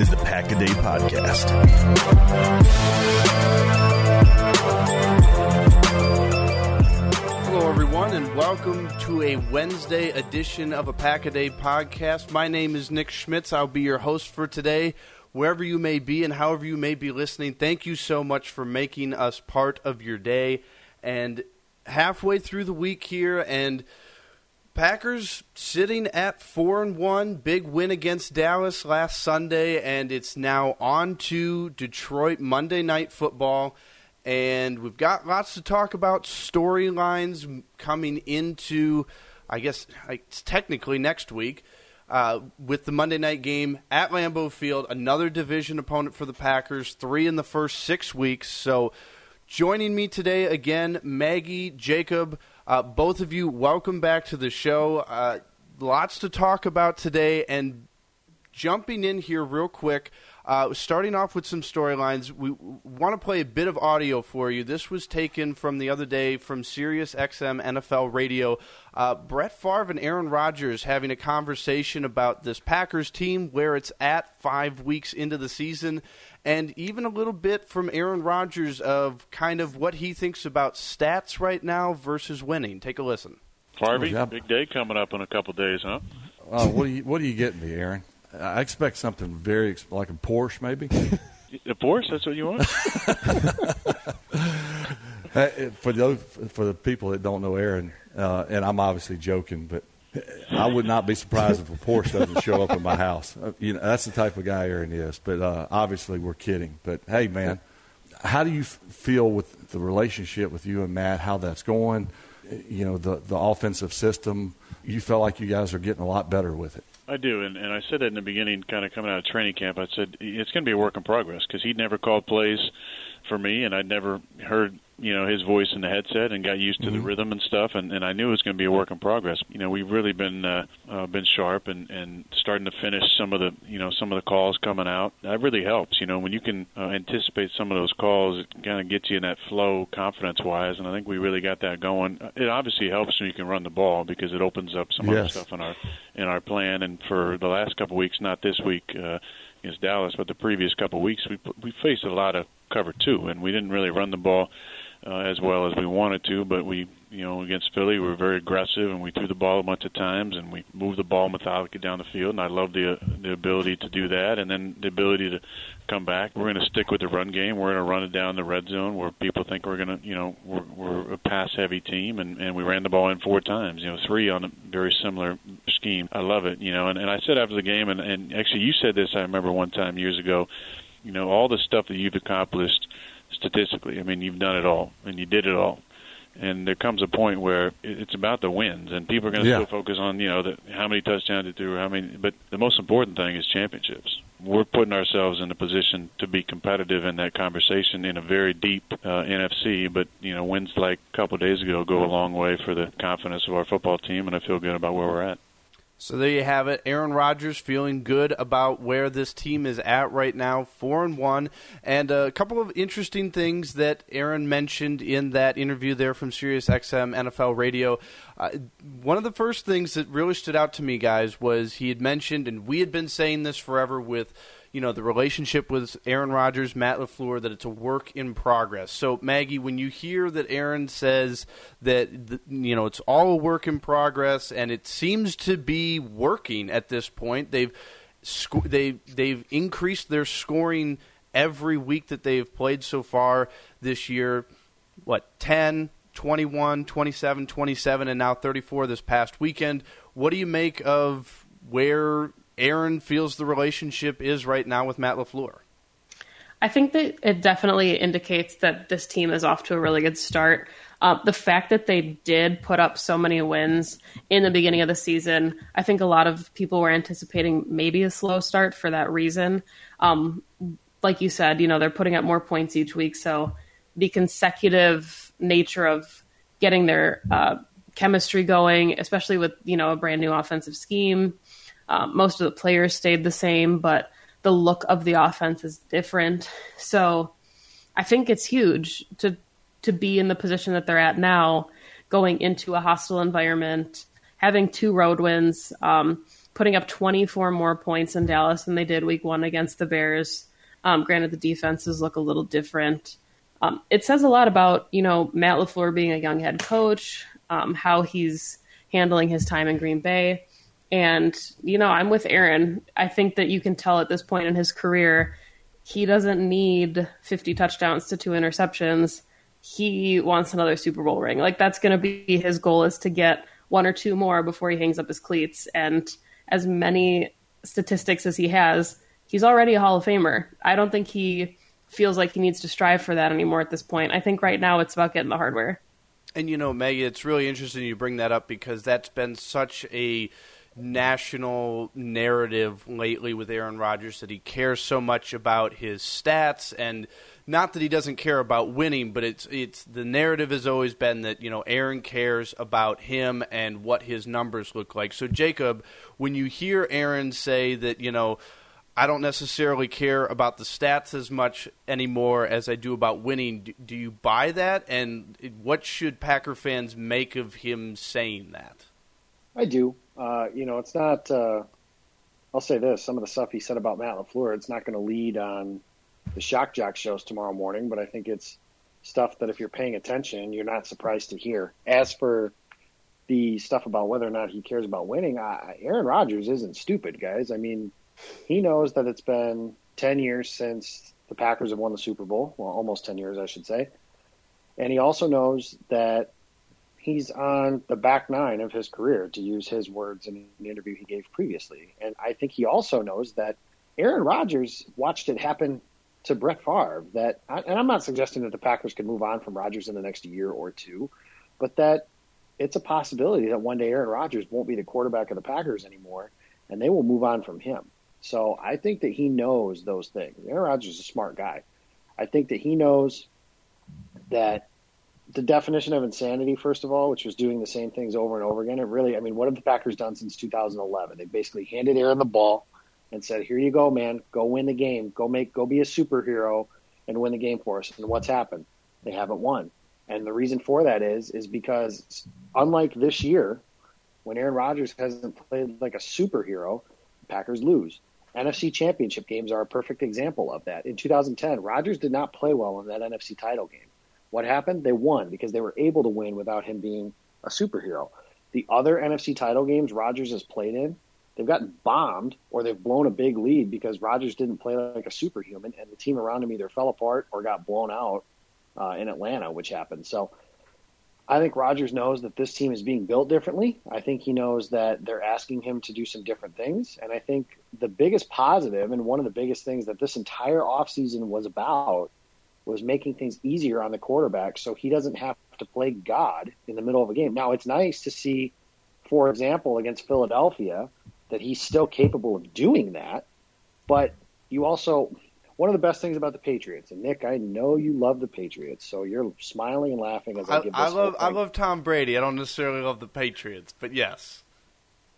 is the Pack a Day Podcast. Hello, everyone, and welcome to a Wednesday edition of a Pack a Day podcast. My name is Nick Schmitz. I'll be your host for today. Wherever you may be and however you may be listening, thank you so much for making us part of your day. And halfway through the week here, and Packers sitting at four and one, big win against Dallas last Sunday, and it's now on to Detroit Monday Night Football. And we've got lots to talk about storylines coming into, I guess, it's technically next week. Uh, with the Monday night game at Lambeau Field, another division opponent for the Packers, three in the first six weeks. So, joining me today again, Maggie, Jacob, uh, both of you, welcome back to the show. Uh, lots to talk about today, and jumping in here real quick. Uh, starting off with some storylines, we want to play a bit of audio for you. This was taken from the other day from Sirius XM NFL Radio. Uh, Brett Favre and Aaron Rodgers having a conversation about this Packers team, where it's at five weeks into the season, and even a little bit from Aaron Rodgers of kind of what he thinks about stats right now versus winning. Take a listen. Harvey, big day coming up in a couple days, huh? Uh, what do you What do you get me, Aaron? I expect something very like a Porsche, maybe. a Porsche? That's what you want? for those for the people that don't know Aaron, uh, and I'm obviously joking, but I would not be surprised if a Porsche doesn't show up in my house. Uh, you know, that's the type of guy Aaron is. But uh, obviously, we're kidding. But hey, man, how do you f- feel with the relationship with you and Matt? How that's going? You know, the the offensive system. You felt like you guys are getting a lot better with it. I do, and, and I said that in the beginning, kind of coming out of training camp. I said it's going to be a work in progress because he'd never called plays for me, and I'd never heard you know his voice in the headset and got used to mm-hmm. the rhythm and stuff and, and I knew it was going to be a work in progress. You know, we've really been uh, uh, been sharp and and starting to finish some of the you know some of the calls coming out. That really helps. You know, when you can uh, anticipate some of those calls, it kind of gets you in that flow confidence wise. And I think we really got that going. It obviously helps when you can run the ball because it opens up some yes. other stuff in our in our plan. And for the last couple of weeks, not this week. Uh, against Dallas, but the previous couple of weeks we we faced a lot of cover two, and we didn't really run the ball uh, as well as we wanted to, but we, you know, against Philly, we were very aggressive and we threw the ball a bunch of times and we moved the ball methodically down the field. And I love the uh, the ability to do that, and then the ability to come back. We're going to stick with the run game. We're going to run it down the red zone where people think we're going to, you know, we're, we're a pass heavy team, and and we ran the ball in four times. You know, three on a very similar scheme. I love it. You know, and and I said after the game, and and actually you said this. I remember one time years ago. You know, all the stuff that you've accomplished statistically. I mean, you've done it all, and you did it all. And there comes a point where it's about the wins, and people are going to Yeah. still focus on you know the, how many touchdowns you threw, how many. But the most important thing is championships. We're putting ourselves in a position to be competitive in that conversation in a very deep uh, NFC. But you know, wins like a couple of days ago go a long way for the confidence of our football team, and I feel good about where we're at. So there you have it. Aaron Rodgers feeling good about where this team is at right now, four and one, and a couple of interesting things that Aaron mentioned in that interview there from SiriusXM NFL Radio. Uh, one of the first things that really stood out to me, guys, was he had mentioned, and we had been saying this forever with you know the relationship with Aaron Rodgers, Matt Lafleur, that it's a work in progress. So Maggie, when you hear that Aaron says that the, you know it's all a work in progress, and it seems to be working at this point, they've sco- they they've increased their scoring every week that they've played so far this year. What 10, 21, 27, 27, and now 34 this past weekend. What do you make of where Aaron feels the relationship is right now with Matt LaFleur? I think that it definitely indicates that this team is off to a really good start. Uh, the fact that they did put up so many wins in the beginning of the season, I think a lot of people were anticipating maybe a slow start for that reason. Um, like you said, you know, they're putting up more points each week, so the consecutive nature of getting their uh, chemistry going, especially with you know a brand new offensive scheme. Um, most of the players stayed the same, but the look of the offense is different. So I think it's huge to to be in the position that they're at now, going into a hostile environment, having two road wins, um, putting up 24 more points in Dallas than they did week one against the Bears. Um, granted, the defenses look a little different. Um, it says a lot about you know Matt Lafleur being a young head coach, um, how he's handling his time in Green Bay, and you know I'm with Aaron. I think that you can tell at this point in his career, he doesn't need 50 touchdowns to two interceptions. He wants another Super Bowl ring. Like that's going to be his goal is to get one or two more before he hangs up his cleats. And as many statistics as he has, he's already a Hall of Famer. I don't think he feels like he needs to strive for that anymore at this point. I think right now it's about getting the hardware. And you know, Maggie, it's really interesting you bring that up because that's been such a national narrative lately with Aaron Rodgers that he cares so much about his stats and not that he doesn't care about winning, but it's it's the narrative has always been that, you know, Aaron cares about him and what his numbers look like. So Jacob, when you hear Aaron say that, you know, I don't necessarily care about the stats as much anymore as I do about winning. Do, do you buy that? And what should Packer fans make of him saying that? I do. Uh, you know, it's not. Uh, I'll say this: some of the stuff he said about Matt Lafleur, it's not going to lead on the Shock Jock shows tomorrow morning, but I think it's stuff that if you're paying attention, you're not surprised to hear. As for the stuff about whether or not he cares about winning, I, Aaron Rodgers isn't stupid, guys. I mean, he knows that it's been 10 years since the Packers have won the Super Bowl. Well, almost 10 years, I should say. And he also knows that he's on the back nine of his career, to use his words in an interview he gave previously. And I think he also knows that Aaron Rodgers watched it happen to Brett Favre. That, and I'm not suggesting that the Packers could move on from Rodgers in the next year or two, but that it's a possibility that one day Aaron Rodgers won't be the quarterback of the Packers anymore, and they will move on from him. So I think that he knows those things. Aaron Rodgers is a smart guy. I think that he knows that the definition of insanity, first of all, which was doing the same things over and over again. It really, I mean, what have the Packers done since 2011? They basically handed Aaron the ball and said, "Here you go, man. Go win the game. Go make, go be a superhero and win the game for us." And what's happened? They haven't won. And the reason for that is, is because unlike this year, when Aaron Rodgers hasn't played like a superhero, the Packers lose. NFC championship games are a perfect example of that. In 2010, Rodgers did not play well in that NFC title game. What happened? They won because they were able to win without him being a superhero. The other NFC title games Rodgers has played in, they've gotten bombed or they've blown a big lead because Rodgers didn't play like a superhuman and the team around him either fell apart or got blown out uh, in Atlanta, which happened. So I think Rodgers knows that this team is being built differently. I think he knows that they're asking him to do some different things. And I think the biggest positive and one of the biggest things that this entire offseason was about was making things easier on the quarterback so he doesn't have to play God in the middle of a game. Now, it's nice to see, for example, against Philadelphia, that he's still capable of doing that. But you also one of the best things about the Patriots, and Nick, I know you love the Patriots, so you're smiling and laughing as I, I give this. I love I love Tom Brady. I don't necessarily love the Patriots, but yes.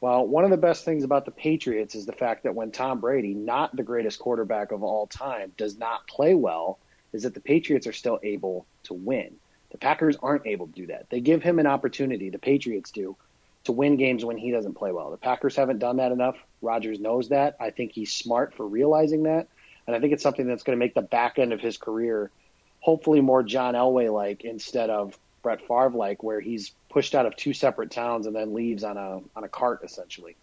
Well, one of the best things about the Patriots is the fact that when Tom Brady, not the greatest quarterback of all time, does not play well, is that the Patriots are still able to win. The Packers aren't able to do that. They give him an opportunity, the Patriots do, to win games when he doesn't play well. The Packers haven't done that enough. Rodgers knows that. I think he's smart for realizing that. And I think it's something that's going to make the back end of his career hopefully more John Elway like instead of Brett Favre like, where he's pushed out of two separate towns and then leaves on a on a cart essentially.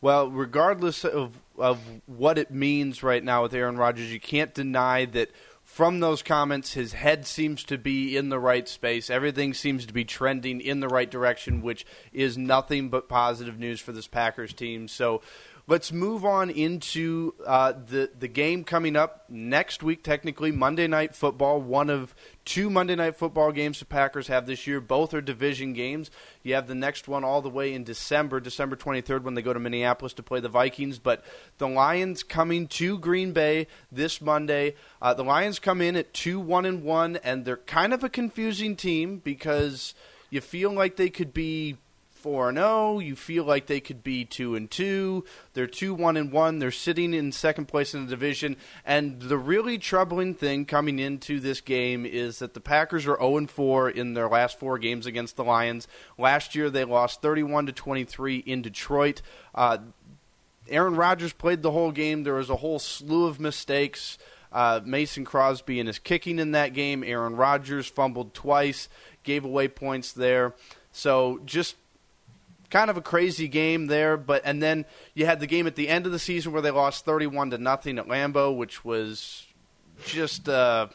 Well, regardless of of what it means right now with Aaron Rodgers, you can't deny that from those comments, his head seems to be in the right space. Everything seems to be trending in the right direction, which is nothing but positive news for this Packers team. So Let's move on into uh, the the game coming up next week. Technically, Monday Night Football, one of two Monday Night Football games the Packers have this year. Both are division games. You have the next one all the way in December, December 23rd, when they go to Minneapolis to play the Vikings. But the Lions coming to Green Bay this Monday. Uh, the Lions come in at two one and one, and they're kind of a confusing team because you feel like they could be four and zero. Oh. You feel like they could be two and two. They're two one and one. They're sitting in second place in the division. And the really troubling thing coming into this game is that the Packers are zero and four in their last four games against the Lions. Last year they lost thirty one to twenty three in Detroit. Uh, Aaron Rodgers played the whole game. There was a whole slew of mistakes. Uh, Mason Crosby and his kicking in that game. Aaron Rodgers fumbled twice, gave away points there. So just kind of a crazy game there. But and then you had the game at the end of the season where they lost thirty-one to nothing at Lambeau, which was just. Uh,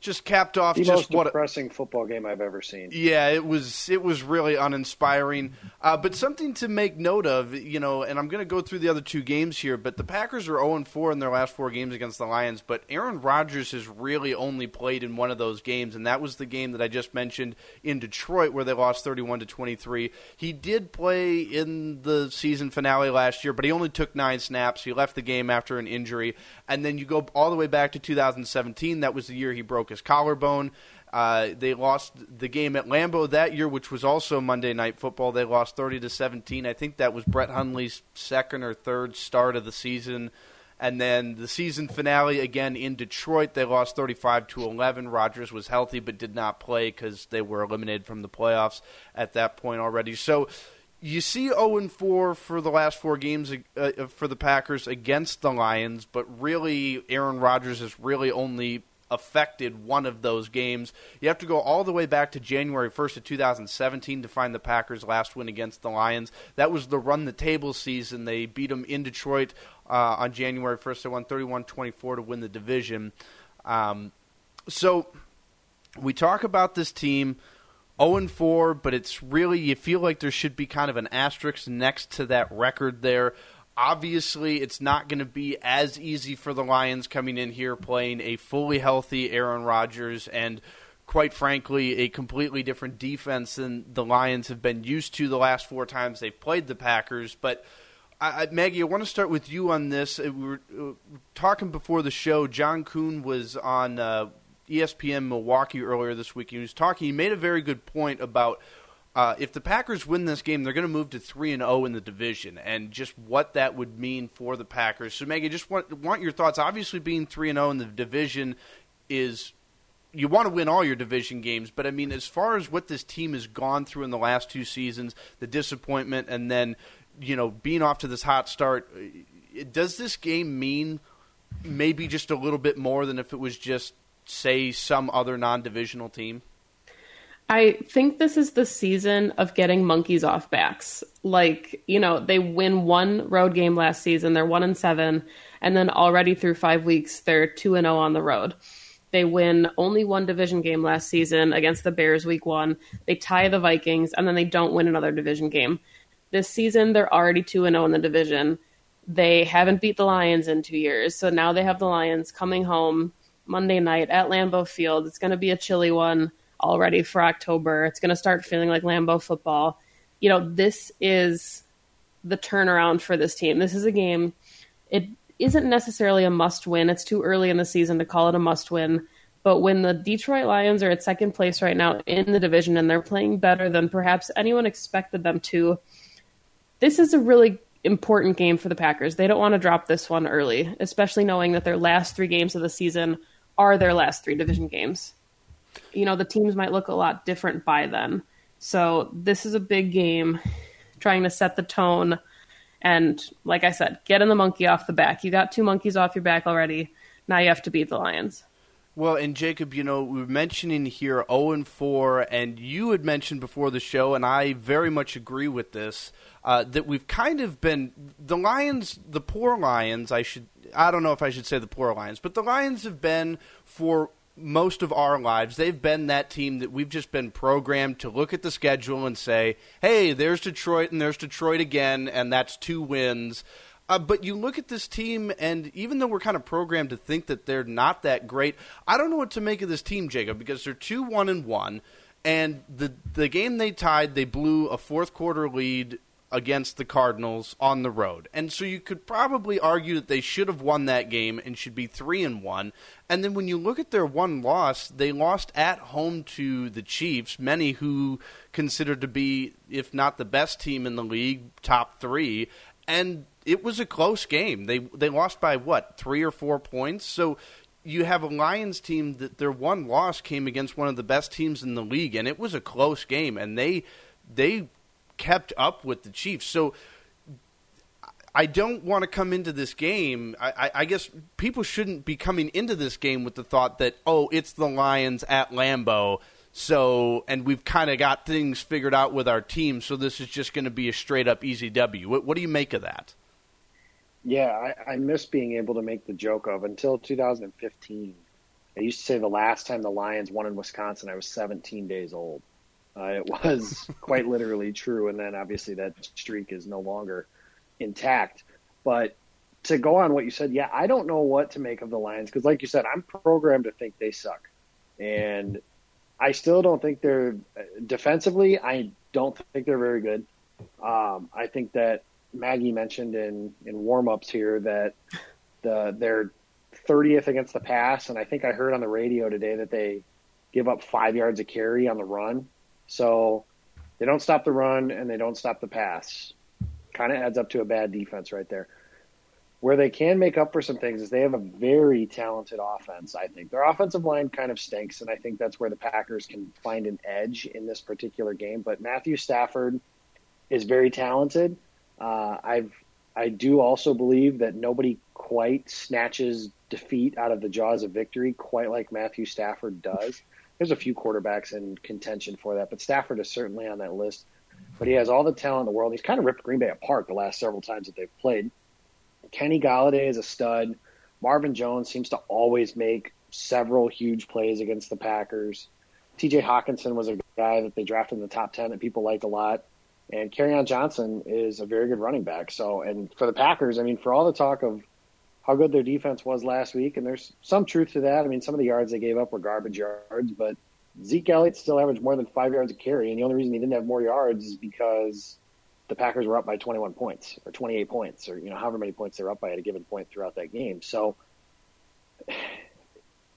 just capped off the just most what depressing football game I've ever seen. Yeah, it was it was really uninspiring. Uh, but something to make note of, you know, and I'm going to go through the other two games here. But the Packers are 0 4 in their last four games against the Lions. But Aaron Rodgers has really only played in one of those games, and that was the game that I just mentioned in Detroit, where they lost 31 to 23. He did play in the season finale last year, but he only took nine snaps. He left the game after an injury, and then you go all the way back to 2017. That was the year he broke his collarbone. Uh, they lost the game at Lambeau that year, which was also Monday Night Football. They lost 30 to 17. I think that was Brett Hundley's second or third start of the season. And then the season finale again in Detroit, they lost 35 to 11. Rodgers was healthy but did not play because they were eliminated from the playoffs at that point already. So you see 0 4 for the last four games uh, for the Packers against the Lions, but really Aaron Rodgers has really only affected one of those games. You have to go all the way back to January 1st of 2017 to find the Packers' last win against the Lions. That was the run the table season. They beat them in Detroit uh, on January 1st. They won 31 24 to win the division. Um, so we talk about this team. 0 4, but it's really, you feel like there should be kind of an asterisk next to that record there obviously it's not going to be as easy for the Lions coming in here playing a fully healthy Aaron Rodgers and quite frankly a completely different defense than the Lions have been used to the last four times they've played the Packers but I, Maggie, I want to start with you on this. Uh, we were uh, talking before the show. John Kuhn was on uh, ESPN Milwaukee earlier this week. He was talking. He made a very good point about uh, if the Packers win this game, they're going to move to three and zero oh in the division, and just what that would mean for the Packers. So, Megan, just want want your thoughts. Obviously, being three and zero oh in the division is you want to win all your division games, but I mean, as far as what this team has gone through in the last two seasons, the disappointment, and then you know being off to this hot start, does this game mean maybe just a little bit more than if it was just say, some other non divisional team? I think this is the season of getting monkeys off backs. Like, you know, they win one road game last season, they're 1 and 7, and then already through 5 weeks they're 2 and 0 on the road. They win only one division game last season against the Bears week 1. They tie the Vikings and then they don't win another division game. This season they're already 2 and 0 in the division. They haven't beat the Lions in 2 years. So now they have the Lions coming home Monday night at Lambeau Field. It's going to be a chilly one already for October. It's going to start feeling like Lambeau football. You know, this is the turnaround for this team. This is a game. It isn't necessarily a must win. It's too early in the season to call it a must win. But when the Detroit Lions are at second place right now in the division and they're playing better than perhaps anyone expected them to, this is a really important game for the Packers. They don't want to drop this one early, especially knowing that their last three games of the season are their last three division games you know, the teams might look a lot different by then. So this is a big game, trying to set the tone. And like I said, getting the monkey off the back. You got two monkeys off your back already. Now you have to beat the Lions. Well, and Jacob, you know, we are mentioning here 0 and 4, and you had mentioned before the show, and I very much agree with this, uh, that we've kind of been the Lions, the poor Lions. I should, I don't know if I should say the poor Lions, but the Lions have been for most of our lives, they've been that team that we've just been programmed to look at the schedule and say, hey, there's Detroit and there's Detroit again, and that's two wins. Uh, but you look at this team, and even though we're kind of programmed to think that they're not that great, I don't know what to make of this team, Jacob, because they're two one and one, and the the game they tied, they blew a fourth quarter lead against the Cardinals on the road. And so you could probably argue that they should have won that game and should be 3 and 1. And then when you look at their one loss, they lost at home to the Chiefs, many who considered to be if not the best team in the league, top 3, and it was a close game. They they lost by what, 3 or 4 points. So you have a Lions team that their one loss came against one of the best teams in the league and it was a close game and they they kept up with the Chiefs. So I don't want to come into this game. I, I, guess people shouldn't be coming into this game with the thought that oh, it's the Lions at Lambeau. So and we've kind of got things figured out with our team. So this is just going to be a straight up easy W. What, what do you make of that? Yeah, I, I miss being able to make the joke of until 2015. I used to say the last time the Lions won in Wisconsin, I was 17 days old. Uh, it was quite literally true, and then obviously that streak is no longer intact. But to go on what you said, yeah, I don't know what to make of the Lions because, like you said, I'm programmed to think they suck, and I still don't think they're defensively. I don't think they're very good. Um, I think that Maggie mentioned in in warm ups here that the they're 30th against the pass, and I think I heard on the radio today that they give up five yards a carry on the run. So they don't stop the run and they don't stop the pass. Kind of adds up to a bad defense right there. Where they can make up for some things is they have a very talented offense, I think. Their offensive line kind of stinks, and I think that's where the Packers can find an edge in this particular game. But Matthew Stafford is very talented. Uh, I've I do also believe that nobody quite snatches defeat out of the jaws of victory quite like Matthew Stafford does there's a few quarterbacks in contention for that, but Stafford is certainly on that list. But he has all the talent in the world. He's kind of ripped Green Bay apart the last several times that they've played. Kenny Golladay is a stud. Marvin Jones seems to always make several huge plays against the Packers. TJ Hockenson was a guy that they drafted in the top 10 that people like a lot. And Kerryon Johnson is a very good running back. So, and for the Packers, I mean, for all the talk of how good their defense was last week, and there's some truth to that. I mean, some of the yards they gave up were garbage yards, but Zeke Elliott still averaged more than five yards a carry, and the only reason he didn't have more yards is because the Packers were up by 21 points or 28 points, or you know however many points they're up by at a given point throughout that game. So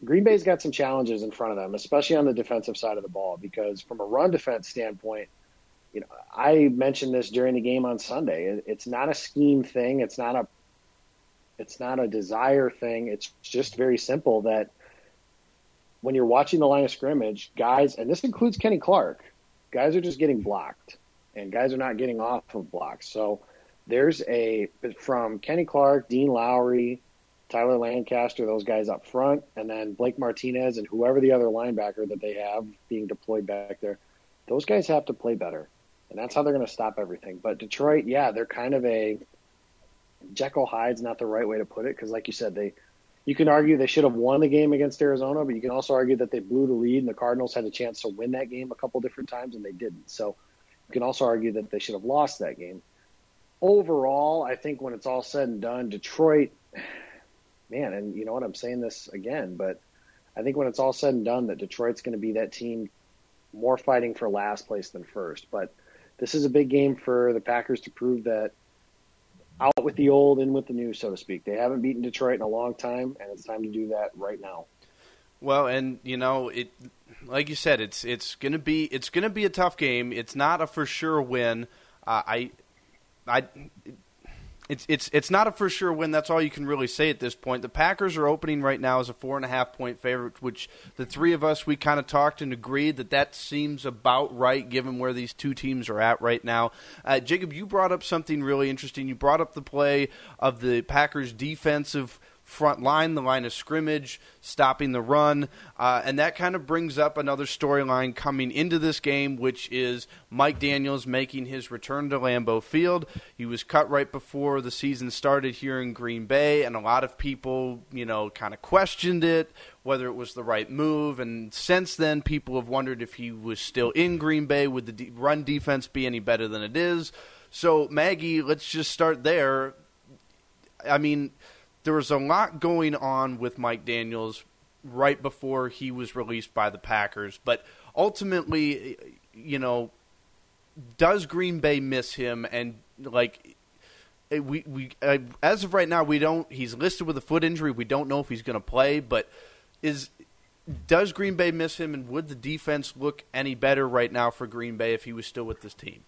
Green Bay's got some challenges in front of them, especially on the defensive side of the ball, because from a run defense standpoint, you know, I mentioned this during the game on Sunday. It's not a scheme thing. It's not a it's not a desire thing. It's just very simple that when you're watching the line of scrimmage, guys, and this includes Kenny Clark, guys are just getting blocked, and guys are not getting off of blocks. So there's a from Kenny Clark, Dean Lowry, Tyler Lancaster, those guys up front, and then Blake Martinez and whoever the other linebacker that they have being deployed back there. Those guys have to play better, and that's how they're going to stop everything. But Detroit, yeah, they're kind of a Jekyll Hyde's not the right way to put it because, like you said, they you can argue they should have won the game against Arizona, but you can also argue that they blew the lead and the Cardinals had a chance to win that game a couple different times and they didn't. So you can also argue that they should have lost that game. Overall, I think when it's all said and done, Detroit, man, and you know what, I'm saying this again, but I think when it's all said and done, that Detroit's going to be that team more fighting for last place than first. But this is a big game for the Packers to prove that out with the old, in with the new, so to speak. They haven't beaten Detroit in a long time, and it's time to do that right now. Well, and you know, it like you said, it's it's gonna be it's gonna be a tough game. It's not a for sure win. Uh, I, I, it's it's it's not a for sure win. That's all you can really say at this point. The Packers are opening right now as a four and a half point favorite, which the three of us we kind of talked and agreed that that seems about right given where these two teams are at right now. Uh, Jacob, you brought up something really interesting. You brought up the play of the Packers defensive front line, the line of scrimmage, stopping the run. Uh, and that kind of brings up another storyline coming into this game, which is Mike Daniels making his return to Lambeau Field. He was cut right before the season started here in Green Bay, and a lot of people, you know, kind of questioned it, whether it was the right move. And since then, people have wondered if he was still in Green Bay. Would the run defense be any better than it is? So, Maggie, let's just start there. I mean, there was a lot going on with Mike Daniels right before he was released by the Packers, but ultimately, you know, does Green Bay miss him? And like, eh, we we uh, as of right now, we don't. He's listed with a foot injury. We don't know if he's going to play, but is does Green Bay miss him? And would the defense look any better right now for Green Bay if he was still with this team?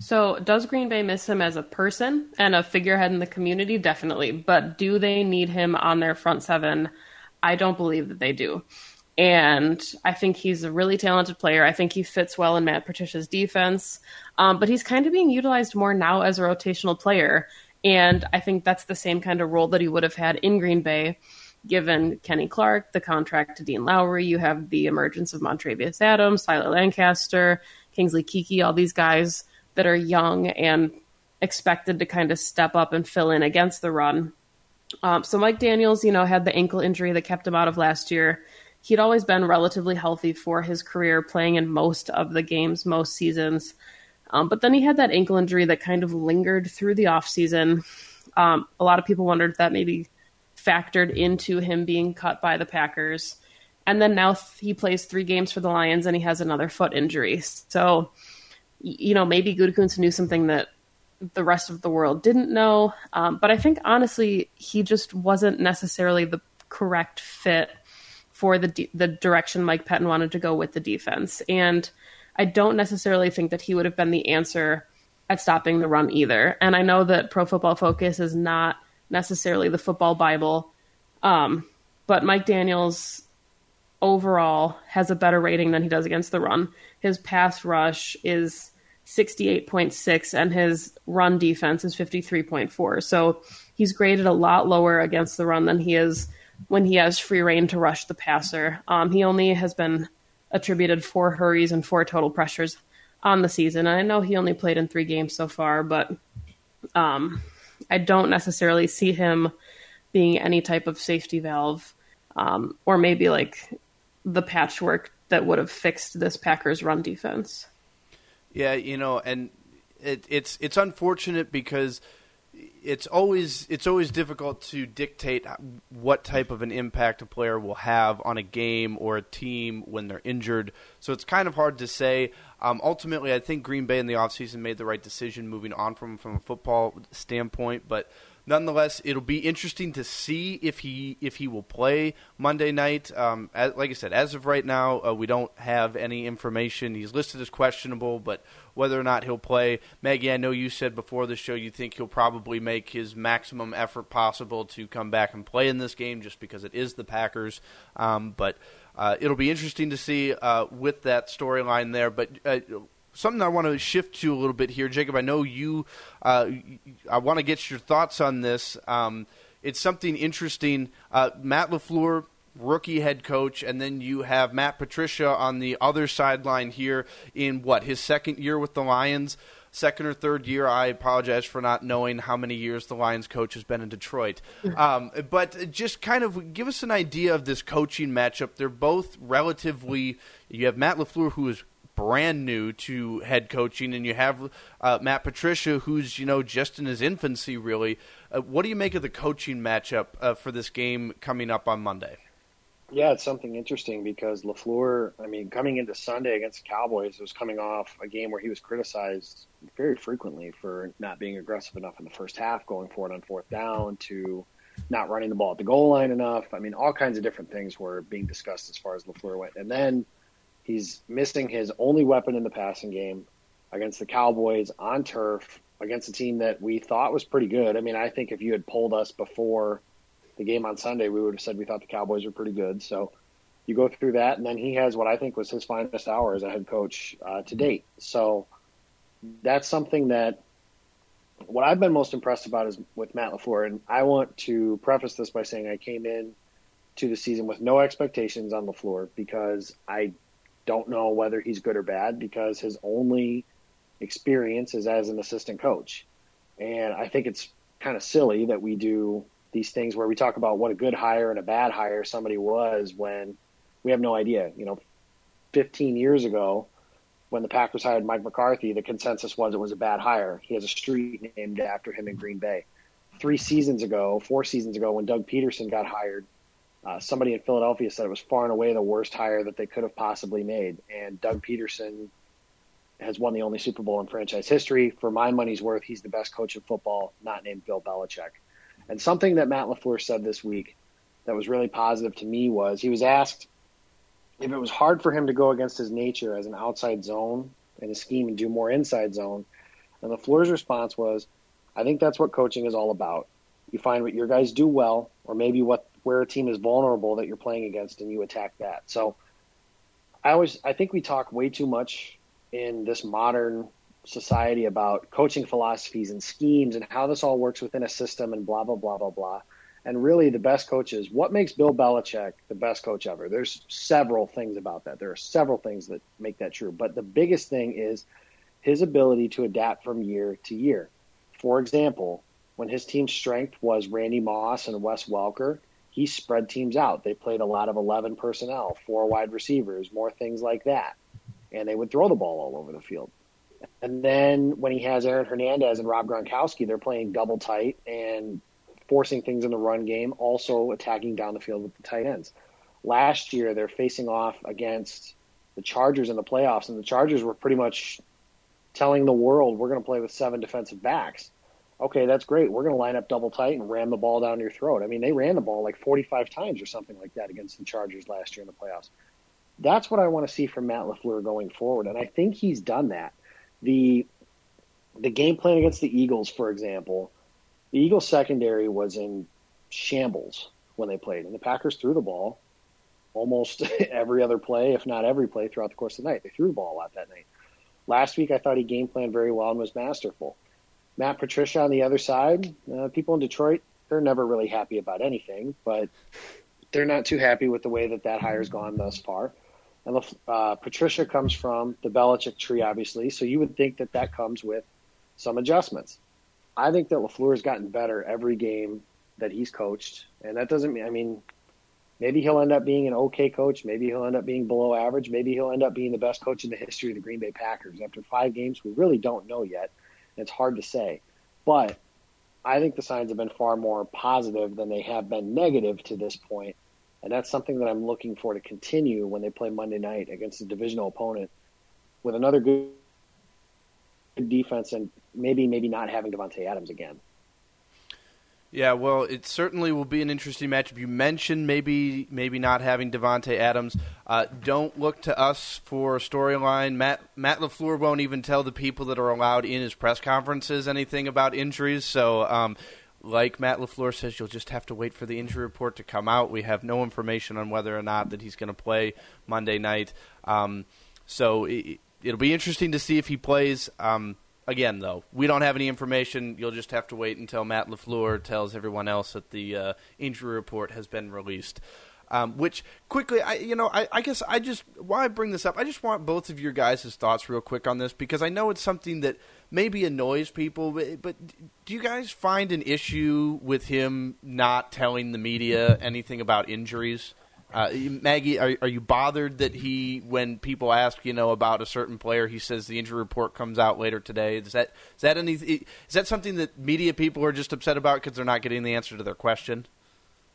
So, does Green Bay miss him as a person and a figurehead in the community? Definitely. But do they need him on their front seven? I don't believe that they do. And I think he's a really talented player. I think he fits well in Matt Patricia's defense. Um, but he's kind of being utilized more now as a rotational player. And I think that's the same kind of role that he would have had in Green Bay, given Kenny Clark, the contract to Dean Lowry. You have the emergence of Montravius Adams, Tyler Lancaster, Kingsley Keke, all these guys that are young and expected to kind of step up and fill in against the run. Um, so Mike Daniels, you know, had the ankle injury that kept him out of last year. He'd always been relatively healthy for his career, playing in most of the games, most seasons. Um, but then he had that ankle injury that kind of lingered through the offseason. Um, a lot of people wondered if that maybe factored into him being cut by the Packers. And then now he plays three games for the Lions and he has another foot injury. So you know, maybe Gutekunst knew something that the rest of the world didn't know. Um, but I think honestly, he just wasn't necessarily the correct fit for the the direction Mike Pettine wanted to go with the defense. And I don't necessarily think that he would have been the answer at stopping the run either. And I know that Pro Football Focus is not necessarily the football bible, um, but Mike Daniels overall has a better rating than he does against the run. His pass rush is 68.6 and his run defense is 53.4. So he's graded a lot lower against the run than he is when he has free reign to rush the passer. Um, he only has been attributed four hurries and four total pressures on the season. And I know he only played in three games so far, but um, I don't necessarily see him being any type of safety valve um, or maybe like the patchwork that would have fixed this Packers run defense. Yeah, you know, and it, it's it's unfortunate because it's always it's always difficult to dictate what type of an impact a player will have on a game or a team when they're injured. So it's kind of hard to say. Um, ultimately, I think Green Bay in the offseason made the right decision moving on from from a football standpoint, but nonetheless, it'll be interesting to see if he if he will play Monday night. Um, as, like I said, as of right now, uh, we don't have any information. He's listed as questionable, but whether or not he'll play, Maggie, I know you said before the show you think he'll probably make his maximum effort possible to come back and play in this game, just because it is the Packers. Um, but uh, it'll be interesting to see uh, with that storyline there. But uh, something I want to shift to a little bit here, Jacob. I know you. Uh, I want to get your thoughts on this. Um, it's something interesting. Uh, Matt LaFleur, rookie head coach, and then you have Matt Patricia on the other sideline here in what his second year with the Lions second or third year. I apologize for not knowing how many years the Lions coach has been in Detroit. Um, but just kind of give us an idea of this coaching matchup. They're both relatively. You have Matt LaFleur, who is brand new to head coaching, and you have uh, Matt Patricia, who's you know just in his infancy, really. Uh, what do you make of the coaching matchup uh, for this game coming up on Monday? Yeah, it's something interesting because Lafleur. I mean, coming into Sunday against the Cowboys, was coming off a game where he was criticized very frequently for not being aggressive enough in the first half, going for it on fourth down, to not running the ball at the goal line enough. I mean, all kinds of different things were being discussed as far as Lafleur went, and then he's missing his only weapon in the passing game against the Cowboys on turf against a team that we thought was pretty good. I mean, I think if you had polled us before the game on Sunday, we would have said we thought the Cowboys were pretty good. So you go through that, and then he has what I think was his finest hour as a head coach uh, to date. So that's something that what I've been most impressed about is with Matt LaFleur, and I want to preface this by saying I came in to the season with no expectations on LaFleur because I don't know whether he's good or bad because his only experience is as an assistant coach. And I think it's kind of silly that we do these things where we talk about what a good hire and a bad hire somebody was when we have no idea. You know, 15 years ago, when the Packers hired Mike McCarthy, the consensus was it was a bad hire. He has a street named after him in Green Bay. Three seasons ago, four seasons ago, when Doug Pederson got hired, uh, somebody in Philadelphia said it was far and away the worst hire that they could have possibly made. And Doug Pederson has won the only Super Bowl in franchise history. For my money's worth, he's the best coach in football, not named Bill Belichick. And something that Matt LaFleur said this week that was really positive to me was he was asked if it was hard for him to go against his nature as an outside zone in a scheme and do more inside zone. And LaFleur's response was, I think that's what coaching is all about. You find what your guys do well, or maybe what where a team is vulnerable that you're playing against, and you attack that. So I always I think we talk way too much in this modern society about coaching philosophies and schemes and how this all works within a system and blah blah blah blah blah. And really, the best coaches. What makes Bill Belichick the best coach ever? There's several things about that. There are several things that make that true. But the biggest thing is his ability to adapt from year to year. For example, when his team's strength was Randy Moss and Wes Welker, he spread teams out. They played a lot of 11 personnel, four wide receivers, more things like that. And they would throw the ball all over the field. And then when he has Aaron Hernandez and Rob Gronkowski, they're playing double tight and forcing things in the run game, also attacking down the field with the tight ends. Last year, they're facing off against the Chargers in the playoffs, and the Chargers were pretty much telling the world, we're going to play with seven defensive backs. Okay, that's great. We're going to line up double tight and ram the ball down your throat. I mean, they ran the ball like 45 times or something like that against the Chargers last year in the playoffs. That's what I want to see from Matt LaFleur going forward, and I think he's done that the the game plan against the Eagles, for example, the Eagles secondary was in shambles when they played, and the Packers threw the ball almost every other play, if not every play, throughout the course of the night. They threw the ball a lot that night. Last week, I thought he game planned very well and was masterful. Matt Patricia on the other side, uh, people in Detroit, they're never really happy about anything, but they're not too happy with the way that that hire's gone thus far. And uh, Patricia comes from the Belichick tree, obviously, so you would think that that comes with some adjustments. I think that LaFleur has gotten better every game that he's coached, and that doesn't mean, I mean, maybe he'll end up being an okay coach, maybe he'll end up being below average, maybe he'll end up being the best coach in the history of the Green Bay Packers. After five games, we really don't know yet. It's hard to say. But I think the signs have been far more positive than they have been negative to this point and that's something that I'm looking for to continue when they play Monday night against a divisional opponent with another good defense and maybe maybe not having Davante Adams again. Yeah, well, it certainly will be an interesting matchup. You mentioned maybe maybe not having Davante Adams. Uh, don't look to us for a storyline. Matt Matt Lafleur won't even tell the people that are allowed in his press conferences anything about injuries. So um, like Matt LaFleur says, you'll just have to wait for the injury report to come out. We have no information on whether or not that he's going to play Monday night. Um, so it, will be interesting to see if he plays. Um, again, though, we don't have any information. You'll just have to wait until Matt LaFleur tells everyone else that the uh, injury report has been released. Um, which quickly, I you know, I, I guess I just why I bring this up. I just want both of your guys' thoughts real quick on this because I know it's something that maybe annoys people. But, but do you guys find an issue with him not telling the media anything about injuries? Uh, Maggie, are, are you bothered that he, when people ask, you know, about a certain player, he says the injury report comes out later today? Is that is that any is that something that media people are just upset about because they're not getting the answer to their question?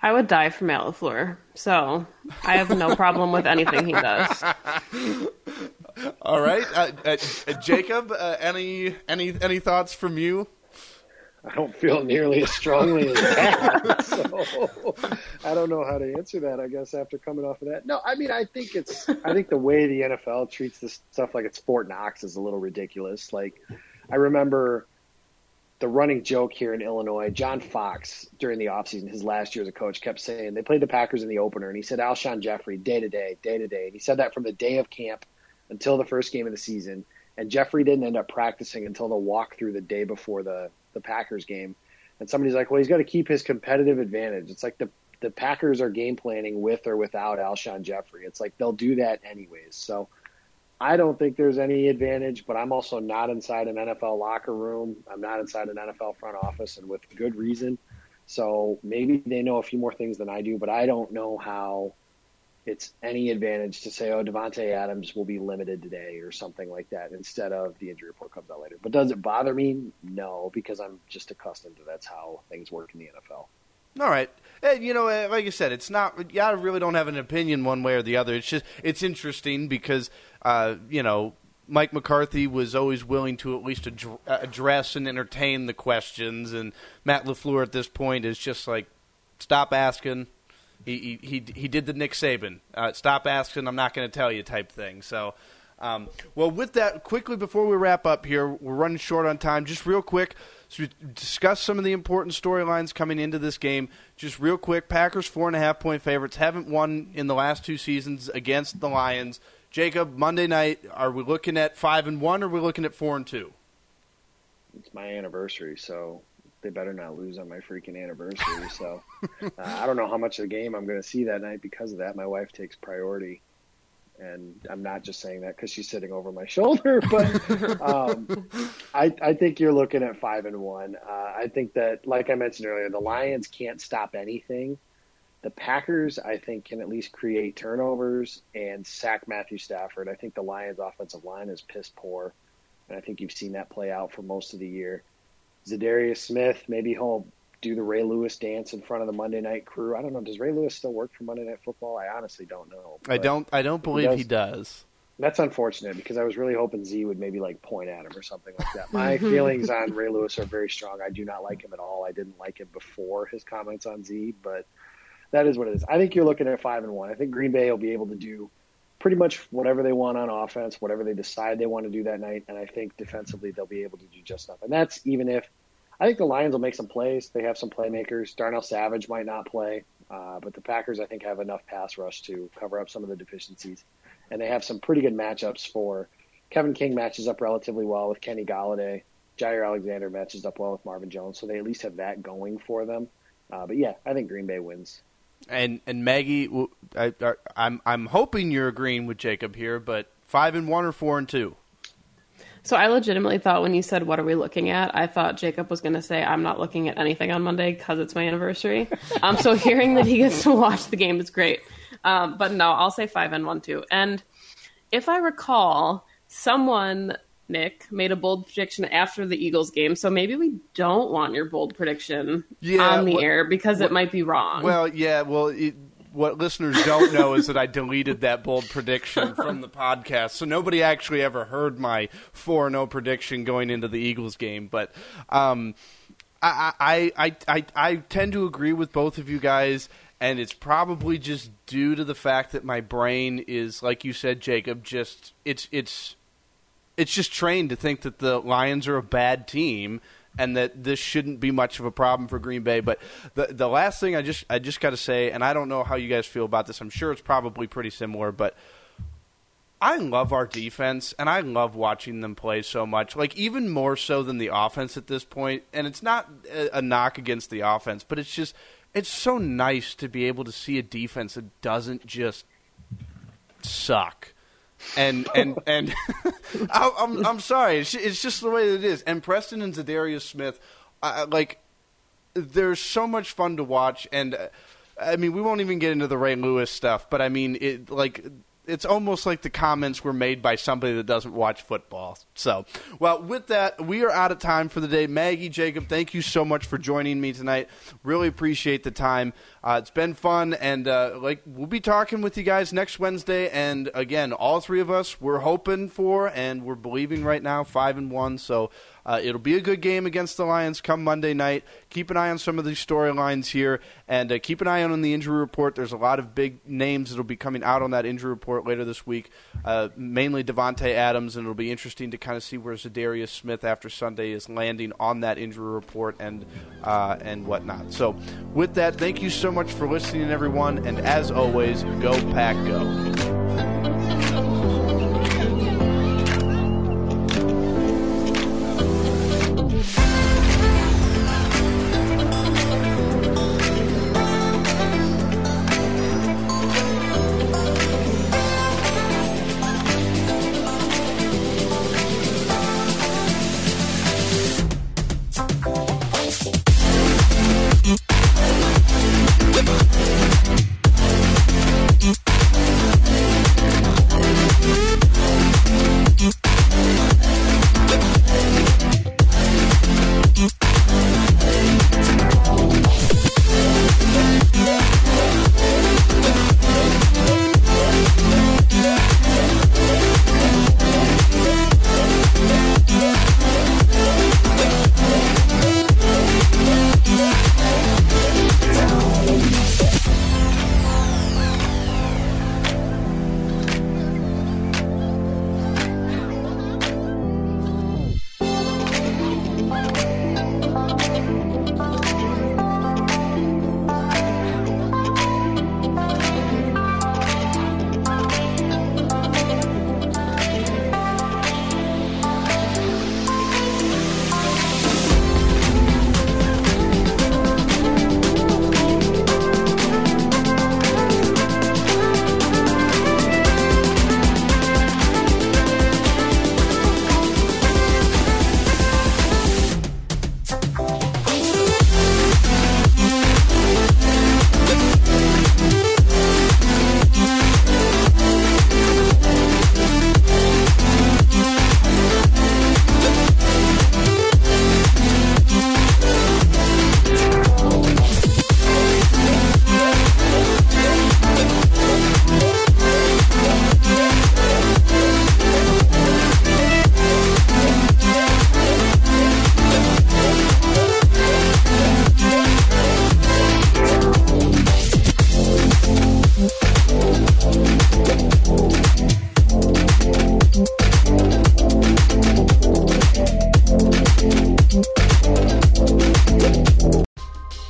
I would die for Matt LaFleur, so I have no problem with anything he does. All right, uh, uh, Jacob, uh, any any any thoughts from you? I don't feel nearly as strongly as that. so I don't know how to answer that. I guess after coming off of that, no. I mean, I think it's. I think the way the NFL treats this stuff like it's Fort Knox is a little ridiculous. Like, I remember the running joke here in Illinois. John Fox during the offseason, his last year as a coach, kept saying they played the Packers in the opener, and he said Alshon Jeffery day to day, day to day. And he said that from the day of camp until the first game of the season. And Jeffery didn't end up practicing until the walkthrough the day before the the Packers game, and somebody's like, well, he's got to keep his competitive advantage. It's like the the Packers are game planning with or without Alshon Jeffery. It's like they'll do that anyways. So I don't think there's any advantage, but I'm also not inside an NFL locker room. I'm not inside an NFL front office, and with good reason. So maybe they know a few more things than I do, but I don't know how it's any advantage to say, oh, Davante Adams will be limited today or something like that instead of the injury report comes out later. But does it bother me? No, because I'm just accustomed to that's how things work in the NFL. All right. And, you know, uh, like I said, it's not. Yeah, I really don't have an opinion one way or the other. It's just it's interesting because, uh, you know, Mike McCarthy was always willing to at least ad- address and entertain the questions, and Matt LaFleur at this point is just like, stop asking, he he he did the Nick Saban. Uh, stop asking, I'm not going to tell you type thing. So. Um, well, with that, quickly before we wrap up here, we're running short on time. Just real quick, so we discuss some of the important storylines coming into this game. Just real quick, Packers four and a half point favorites haven't won in the last two seasons against the Lions. Jacob, Monday night, are we looking at five and one, or are we looking at four and two? It's my anniversary, so they better not lose on my freaking anniversary. So uh, I don't know how much of the game I'm going to see that night because of that. My wife takes priority, and I'm not just saying that because she's sitting over my shoulder, but um, I, I think you're looking at five and one. Uh, I think that, like I mentioned earlier, the Lions can't stop anything. The Packers, I think, can at least create turnovers and sack Matthew Stafford. I think the Lions' offensive line is piss poor, and I think you've seen that play out for most of the year. Za'Darius Smith, maybe he'll do the Ray Lewis dance in front of the Monday Night Crew. I don't know. Does Ray Lewis still work for Monday Night Football? I honestly don't know. I don't. I don't believe he does, he does. That's unfortunate because I was really hoping Z would maybe like point at him or something like that. My mm-hmm. feelings on Ray Lewis are very strong. I do not like him at all. I didn't like him before his comments on Z, but that is what it is. I think you're looking at five and one. I think Green Bay will be able to do pretty much whatever they want on offense, whatever they decide they want to do that night, and I think defensively they'll be able to do just enough. And that's even if I think the Lions will make some plays. They have some playmakers. Darnell Savage might not play, uh, but the Packers, I think, have enough pass rush to cover up some of the deficiencies. And they have some pretty good matchups for Kevin King matches up relatively well with Kenny Golladay. Jaire Alexander matches up well with Marvin Jones, so they at least have that going for them. Uh, but yeah, I think Green Bay wins. And and Maggie, I, I'm I'm hoping you're agreeing with Jacob here, but five and one or four and two. So I legitimately thought when you said, What are we looking at? I thought Jacob was going to say, I'm not looking at anything on Monday because it's my anniversary. um, so hearing that he gets to watch the game is great. Um, but no, I'll say 5 and 1 too. And if I recall, someone, Nick, made a bold prediction after the Eagles game. So maybe we don't want your bold prediction yeah, on the air because it might be wrong. Well, yeah, well, it, what listeners don't know is that I deleted that bold prediction from the podcast, so nobody actually ever heard my four 0 prediction going into the Eagles game. But um, I, I, I, I, I tend to agree with both of you guys, and it's probably just due to the fact that my brain is, like you said, Jacob, just it's it's it's just trained to think that the Lions are a bad team and that this shouldn't be much of a problem for Green Bay. But the the last thing I just I just got to say, and I don't know how you guys feel about this. I'm sure it's probably pretty similar, but I love our defense, and I love watching them play so much. Like even more so than the offense at this point. And it's not a, a knock against the offense, but it's just it's so nice to be able to see a defense that doesn't just suck. And and and I, I'm I'm sorry, it's, it's just the way it is. And Preston and Za'Darius Smith, I, like, they're so much fun to watch. And uh, I mean, we won't even get into the Ray Lewis stuff, but I mean, it like it's almost like the comments were made by somebody that doesn't watch football. So, well, with that, we are out of time for the day. Maggie, Jacob, thank you so much for joining me tonight. Really appreciate the time. Uh, it's been fun, and uh, like we'll be talking with you guys next Wednesday. And again, all three of us, we're hoping for and we're believing right now five and one. So uh, it'll be a good game against the Lions come Monday night. Keep an eye on some of these storylines here, and uh, keep an eye on the injury report. There's a lot of big names that'll be coming out on that injury report later this week, uh, mainly Davante Adams, and it'll be interesting to kind of see where Za'Darius Smith after Sunday is landing on that injury report and uh, and whatnot. So, with that, thank you so much for listening, everyone, and as always, go pack, go.